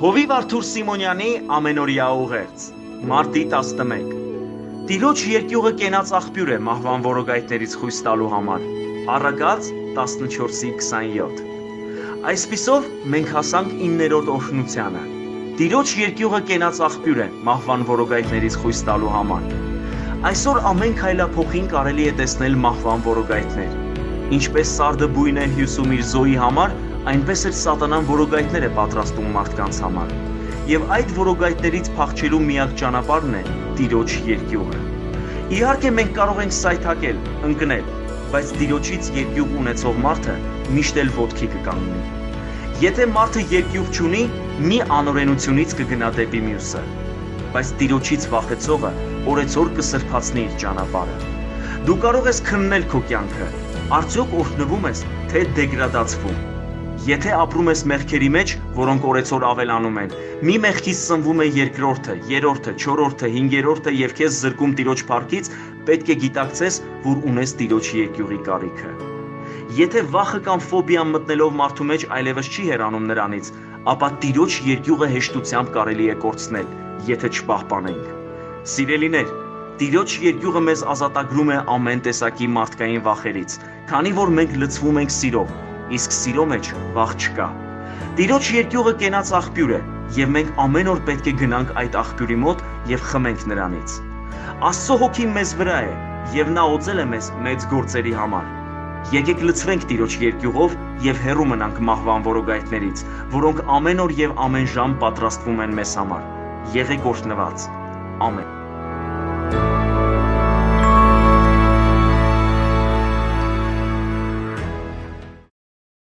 Հովիվ Արթուր Սիմոնյանի ամենօրյա ուղերձ Մարտի 11 Տիրոջ երկյուղը կենաց աղբյուր է մահվան որոգայթներից խույս տալու համար Առագած 14-ի 27 Այսպիսով մենք հասանք 9-րդ օրհնությանը Տիրոջ երկյուղը կենաց աղբյուր է մահվան որոգայթներից խույս տալու համար Այսօր ամեն քայլափոխին կարելի է տեսնել մահվան որոգայթներ Ինչպես սարդը բույն է հյուսում իր զոյի համար, այնպես էլ սատանան որոգայթներ է պատրաստում մարդկանց համար։ Եվ այդ որոգայթներից փախչելու միակ ճանապարհն է Տիրոջ երկյուղը։ Իհարկե մենք կարող ենք սայթակել, ընկնել, բայց Տիրոջից երկյուղ ունեցող մարդը միշտ էլ ոտքի կկանգնի։ Եթե մարդը երկյուղ չունի, մի անօրենությունից կգնա դեպի մյուսը, բայց Տիրոջից վախեցողը օրեցօր կսրբացնի իր ճանապարհը։ Դու կարող ես քննել քո կյանքը, արդյոք օրհնվում ես, թե դեգրադացվում։ Եթե ապրում ես մեղքերի մեջ, որոնք օրեցօր ավելանում են, մի մեղքից սնվում է երկրորդը, երրորդը, չորրորդը, հինգերորդը եւ քեզ զրկում Տիրոջ փառքից, պետք է գիտակցես, որ ունես Տիրոջ երկյուղի կարիքը։ Եթե վախը կամ ֆոբիան մտնելով մարդու մեջ այլևս չի հեռանում նրանից, ապա Տիրոջ երկյուղը հեշտությամբ կարելի է կորցնել, եթե չպահպանենք։ Սիրելիներ, Տիրոջ երկյուղը մեզ ազատագրում է ամեն տեսակի մարդկային վախերից, քանի որ մենք լցվում ենք սիրով իսկ սիրո մեջ վախ չկա։ Տիրոջ երկյուղը կենաց աղբյուր է, եւ մենք ամեն օր պետք է գնանք այդ աղբյուրի մոտ եւ խմենք նրանից։ Աստծո հոգին մեզ վրա է եւ նա օծել է մեզ մեծ գործերի համար։ Եկեք լցվենք Տիրոջ երկյուղով եւ հեռու մնանք մահվան որոգայթներից, որոնք ամեն օր եւ ամեն ժամ պատրաստվում են մեզ համար։ Եղեք օրհնված։ Ամեն։